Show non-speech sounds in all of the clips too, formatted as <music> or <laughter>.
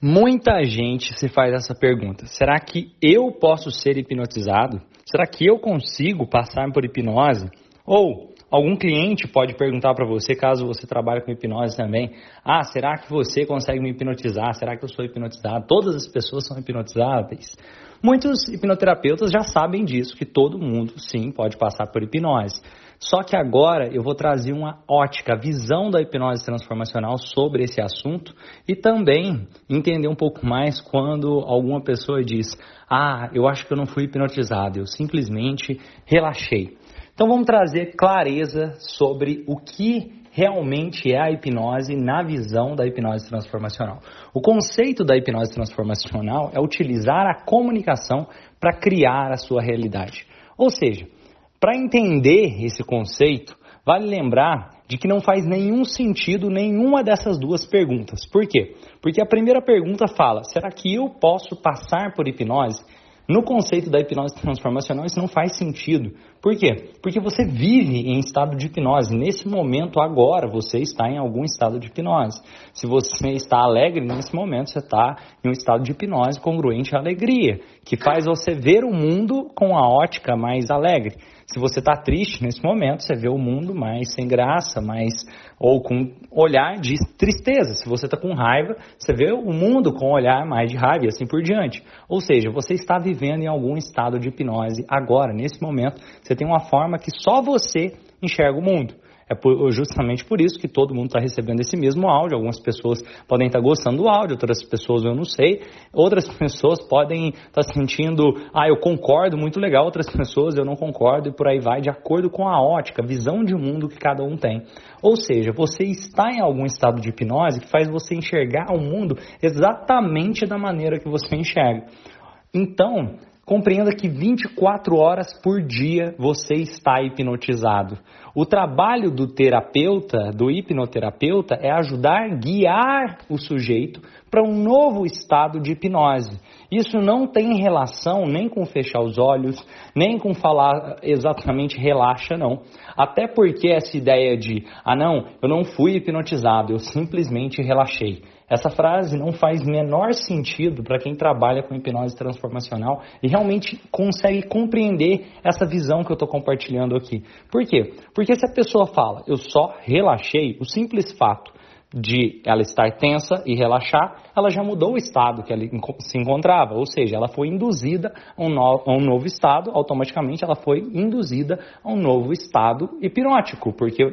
Muita gente se faz essa pergunta: será que eu posso ser hipnotizado? Será que eu consigo passar por hipnose? Ou algum cliente pode perguntar para você, caso você trabalhe com hipnose também: ah, será que você consegue me hipnotizar? Será que eu sou hipnotizado? Todas as pessoas são hipnotizáveis? Muitos hipnoterapeutas já sabem disso, que todo mundo sim pode passar por hipnose. Só que agora eu vou trazer uma ótica, visão da hipnose transformacional sobre esse assunto e também entender um pouco mais quando alguma pessoa diz: Ah, eu acho que eu não fui hipnotizado, eu simplesmente relaxei. Então vamos trazer clareza sobre o que realmente é a hipnose na visão da hipnose transformacional. O conceito da hipnose transformacional é utilizar a comunicação para criar a sua realidade. Ou seja, para entender esse conceito, vale lembrar de que não faz nenhum sentido nenhuma dessas duas perguntas. Por quê? Porque a primeira pergunta fala: será que eu posso passar por hipnose? No conceito da hipnose transformacional, isso não faz sentido. Por quê? Porque você vive em estado de hipnose. Nesse momento, agora, você está em algum estado de hipnose. Se você está alegre, nesse momento, você está em um estado de hipnose congruente à alegria, que faz você ver o mundo com a ótica mais alegre. Se você está triste nesse momento, você vê o mundo mais sem graça, mais ou com olhar de tristeza. Se você está com raiva, você vê o mundo com olhar mais de raiva e assim por diante. Ou seja, você está vivendo em algum estado de hipnose agora, nesse momento. Você tem uma forma que só você enxerga o mundo. É justamente por isso que todo mundo está recebendo esse mesmo áudio. Algumas pessoas podem estar tá gostando do áudio, outras pessoas eu não sei. Outras <laughs> pessoas podem estar tá sentindo, ah, eu concordo, muito legal. Outras pessoas eu não concordo e por aí vai, de acordo com a ótica, visão de mundo que cada um tem. Ou seja, você está em algum estado de hipnose que faz você enxergar o mundo exatamente da maneira que você enxerga. Então, Compreenda que 24 horas por dia você está hipnotizado. O trabalho do terapeuta, do hipnoterapeuta, é ajudar, guiar o sujeito para um novo estado de hipnose. Isso não tem relação nem com fechar os olhos, nem com falar exatamente relaxa, não. Até porque essa ideia de, ah não, eu não fui hipnotizado, eu simplesmente relaxei. Essa frase não faz menor sentido para quem trabalha com hipnose transformacional e realmente consegue compreender essa visão que eu estou compartilhando aqui. Por quê? Porque se a pessoa fala, eu só relaxei, o simples fato de ela estar tensa e relaxar, ela já mudou o estado que ela se encontrava, ou seja, ela foi induzida a um, no, a um novo estado, automaticamente ela foi induzida a um novo estado hipnótico, porque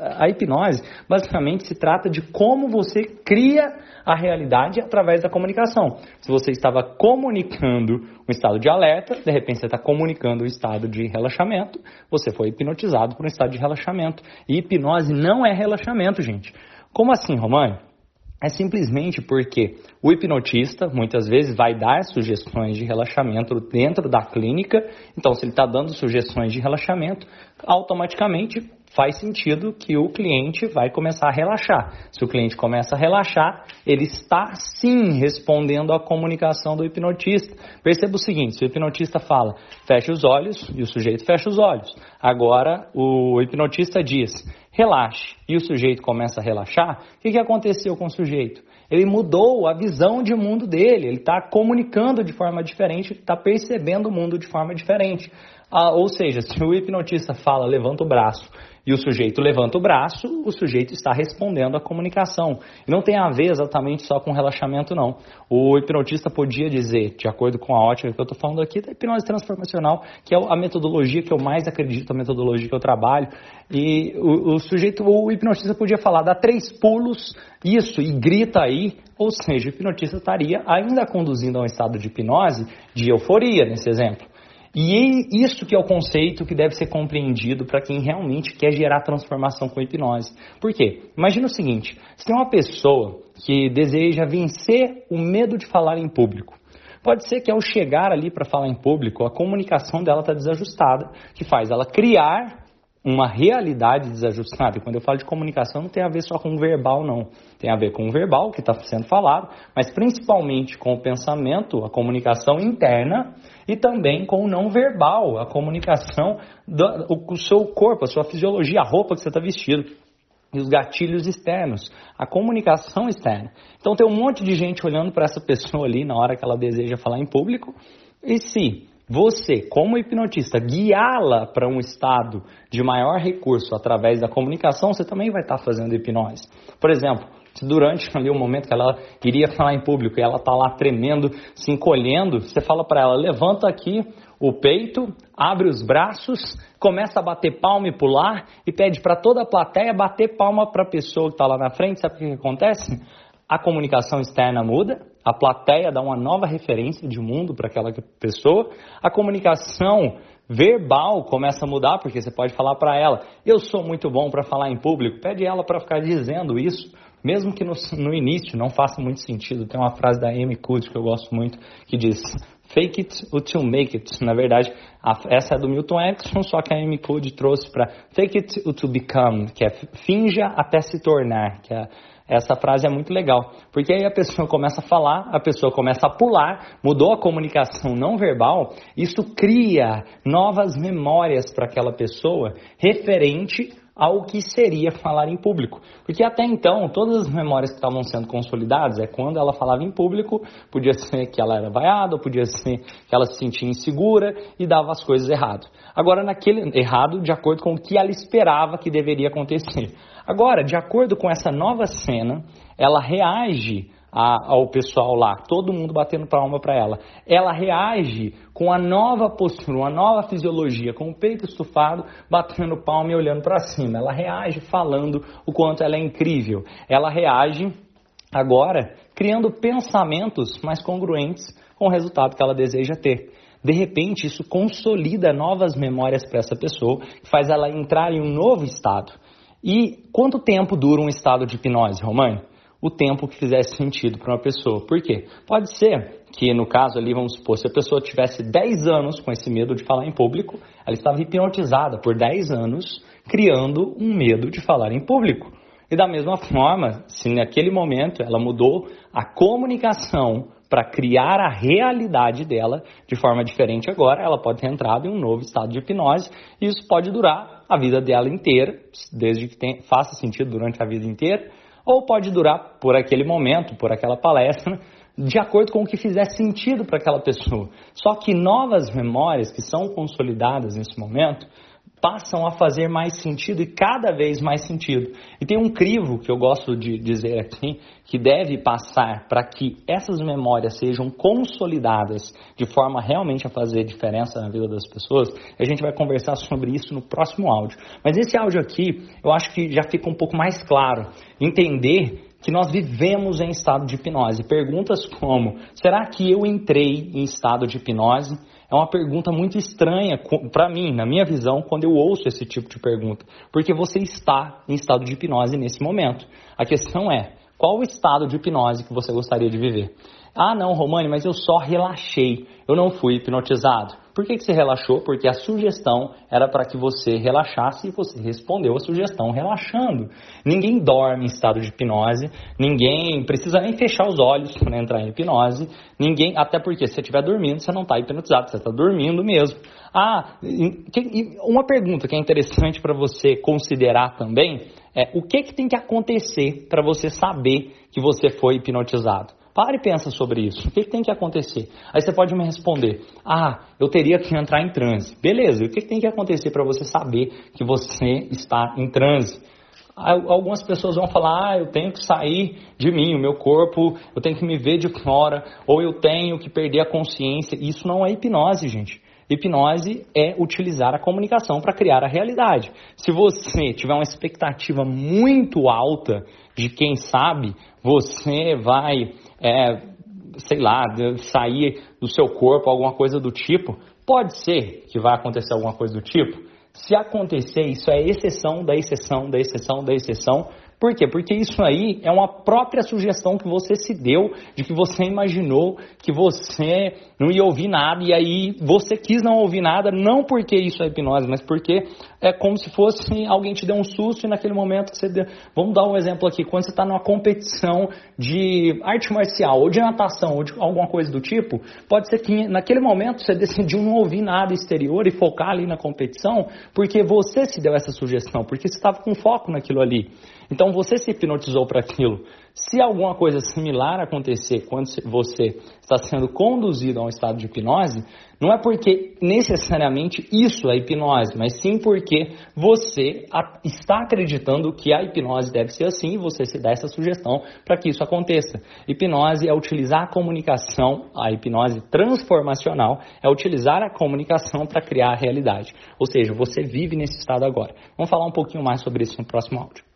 a hipnose basicamente se trata de como você cria a realidade através da comunicação. Se você estava comunicando um estado de alerta, de repente você está comunicando o um estado de relaxamento, você foi hipnotizado por um estado de relaxamento. E hipnose não é relaxamento, gente. Como assim, Romano? É simplesmente porque o hipnotista muitas vezes vai dar sugestões de relaxamento dentro da clínica. Então, se ele está dando sugestões de relaxamento, automaticamente faz sentido que o cliente vai começar a relaxar. Se o cliente começa a relaxar, ele está sim respondendo à comunicação do hipnotista. Perceba o seguinte: se o hipnotista fala, feche os olhos, e o sujeito fecha os olhos. Agora, o hipnotista diz, relaxe, e o sujeito começa a relaxar, o que, que aconteceu com o sujeito? Ele mudou a visão de mundo dele, ele está comunicando de forma diferente, está percebendo o mundo de forma diferente. Ah, ou seja, se o hipnotista fala levanta o braço e o sujeito levanta o braço, o sujeito está respondendo à comunicação. E não tem a ver exatamente só com relaxamento, não. O hipnotista podia dizer, de acordo com a ótica que eu estou falando aqui, da hipnose transformacional, que é a metodologia que eu mais acredito, a metodologia que eu trabalho. E o, o sujeito, o hipnotista podia falar, dá três pulos, isso, e grita aí, ou seja, o hipnotista estaria ainda conduzindo a um estado de hipnose, de euforia, nesse exemplo. E isso que é o conceito que deve ser compreendido para quem realmente quer gerar transformação com hipnose. Por quê? Imagina o seguinte: se tem uma pessoa que deseja vencer o medo de falar em público. Pode ser que ao chegar ali para falar em público, a comunicação dela está desajustada, que faz ela criar uma realidade desajustada. E quando eu falo de comunicação, não tem a ver só com o verbal, não. Tem a ver com o verbal que está sendo falado, mas principalmente com o pensamento, a comunicação interna e também com o não verbal, a comunicação do o seu corpo, a sua fisiologia, a roupa que você está vestido. e os gatilhos externos, a comunicação externa. Então tem um monte de gente olhando para essa <laughs> pessoa ali na hora que ela deseja falar em público, e se você, como hipnotista, guiá-la para um estado de maior recurso através da comunicação, você também vai estar tá fazendo hipnose. Por exemplo, durante ali o momento que ela iria falar em público e ela está lá tremendo, se encolhendo, você fala para ela: levanta aqui o peito, abre os braços, começa a bater palma e pular e pede para toda a plateia bater palma para a pessoa que está lá na frente. Sabe o que acontece? A comunicação externa muda, a plateia dá uma nova referência de mundo para aquela pessoa, a comunicação verbal começa a mudar, porque você pode falar para ela: Eu sou muito bom para falar em público, pede ela para ficar dizendo isso mesmo que no, no, início não faça muito sentido. Tem uma frase da Amy Cuddy que eu gosto muito que diz: Fake it until make it. Na verdade, a, essa é do Milton Erickson, só que a Amy Cuddy trouxe para Fake it until become, que é finja até se tornar, que é, essa frase é muito legal, porque aí a pessoa começa a falar, a pessoa começa a pular, mudou a comunicação não verbal, isso cria novas memórias para aquela pessoa referente ao que seria falar em público. Porque até então, todas as memórias que estavam sendo consolidadas é quando ela falava em público, podia ser que ela era vaiada, podia ser que ela se sentia insegura e dava as coisas errado. Agora, naquele errado, de acordo com o que ela esperava que deveria acontecer. Agora, de acordo com essa nova cena, ela reage a, ao pessoal lá, todo mundo batendo palma para ela. Ela reage com a nova postura, uma nova fisiologia, com o peito estufado, batendo palma e olhando para cima. Ela reage falando o quanto ela é incrível. Ela reage agora criando pensamentos mais congruentes com o resultado que ela deseja ter. De repente, isso consolida novas memórias para essa pessoa, faz ela entrar em um novo estado. E quanto tempo dura um estado de hipnose, Romani? O tempo que fizesse sentido para uma pessoa. Por quê? Pode ser que, no caso ali, vamos supor, se a pessoa tivesse 10 anos com esse medo de falar em público, ela estava hipnotizada por 10 anos, criando um medo de falar em público. E da mesma forma, se naquele momento ela mudou a comunicação para criar a realidade dela de forma diferente agora, ela pode ter entrado em um novo estado de hipnose e isso pode durar a vida dela inteira, desde que tenha, faça sentido durante a vida inteira, ou pode durar por aquele momento, por aquela palestra, <laughs> de acordo com o que fizer sentido para aquela pessoa. Só que novas memórias que são consolidadas nesse momento passam a fazer mais sentido e cada vez mais sentido. E tem um crivo que eu gosto de dizer aqui, que deve passar para que essas memórias sejam consolidadas de forma realmente a fazer diferença na vida das pessoas. A gente vai conversar sobre isso no próximo áudio. Mas esse áudio aqui, eu acho que já fica um pouco mais claro. Entender que nós vivemos em estado de hipnose. Perguntas como: será que eu entrei em estado de hipnose? É uma pergunta muito estranha para mim, na minha visão, quando eu ouço esse tipo de pergunta, porque você está em estado de hipnose nesse momento. A questão é, qual o estado de hipnose que você gostaria de viver? Ah, não, Romani, mas eu só relaxei, eu não fui hipnotizado. Por que, que você relaxou? Porque a sugestão era para que você relaxasse e você respondeu a sugestão relaxando. Ninguém dorme em estado de hipnose, ninguém precisa nem fechar os olhos para entrar em hipnose, ninguém, até porque se você estiver dormindo, você não está hipnotizado, você está dormindo mesmo. Ah, uma pergunta que é interessante para você considerar também é o que, que tem que acontecer para você saber que você foi hipnotizado? Pare e pensa sobre isso. O que, tem que acontecer? Aí você pode me responder: Ah, eu teria que entrar em transe. Beleza, e o que, que tem que acontecer para você saber que você está em transe? Algumas pessoas vão falar: Ah, eu tenho que sair de mim, o meu corpo, eu tenho que me ver de fora, ou eu tenho que perder a consciência. Isso não é hipnose, gente. Hipnose é utilizar a comunicação para criar a realidade. Se você tiver uma expectativa muito alta de quem sabe, você vai é, sei lá, sair do seu corpo, alguma coisa do tipo. Pode ser que vai acontecer alguma coisa do tipo. Se acontecer, isso é exceção da exceção da exceção da exceção, por quê? Porque isso aí é uma própria sugestão que você se deu, de que você imaginou que você não ia ouvir nada, e aí você quis não ouvir nada, não porque isso é hipnose, mas porque é como se fosse alguém te deu um susto e naquele momento você deu. Vamos dar um exemplo aqui, quando você está numa competição de arte marcial, ou de natação, ou de alguma coisa do tipo, pode ser que naquele momento você <laughs> decidiu não ouvir nada exterior e focar ali na competição, porque você se deu essa sugestão, porque você estava com foco naquilo ali. Então você se hipnotizou para aquilo. Se alguma coisa similar acontecer quando você está sendo conduzido a um estado de hipnose, não é porque necessariamente isso é hipnose, mas sim porque você está acreditando que a hipnose deve ser assim e você se dá essa sugestão para que isso aconteça. Hipnose é utilizar a comunicação, a hipnose transformacional é utilizar a comunicação para criar a realidade. Ou seja, você vive nesse estado agora. Vamos falar um pouquinho mais sobre isso no próximo áudio.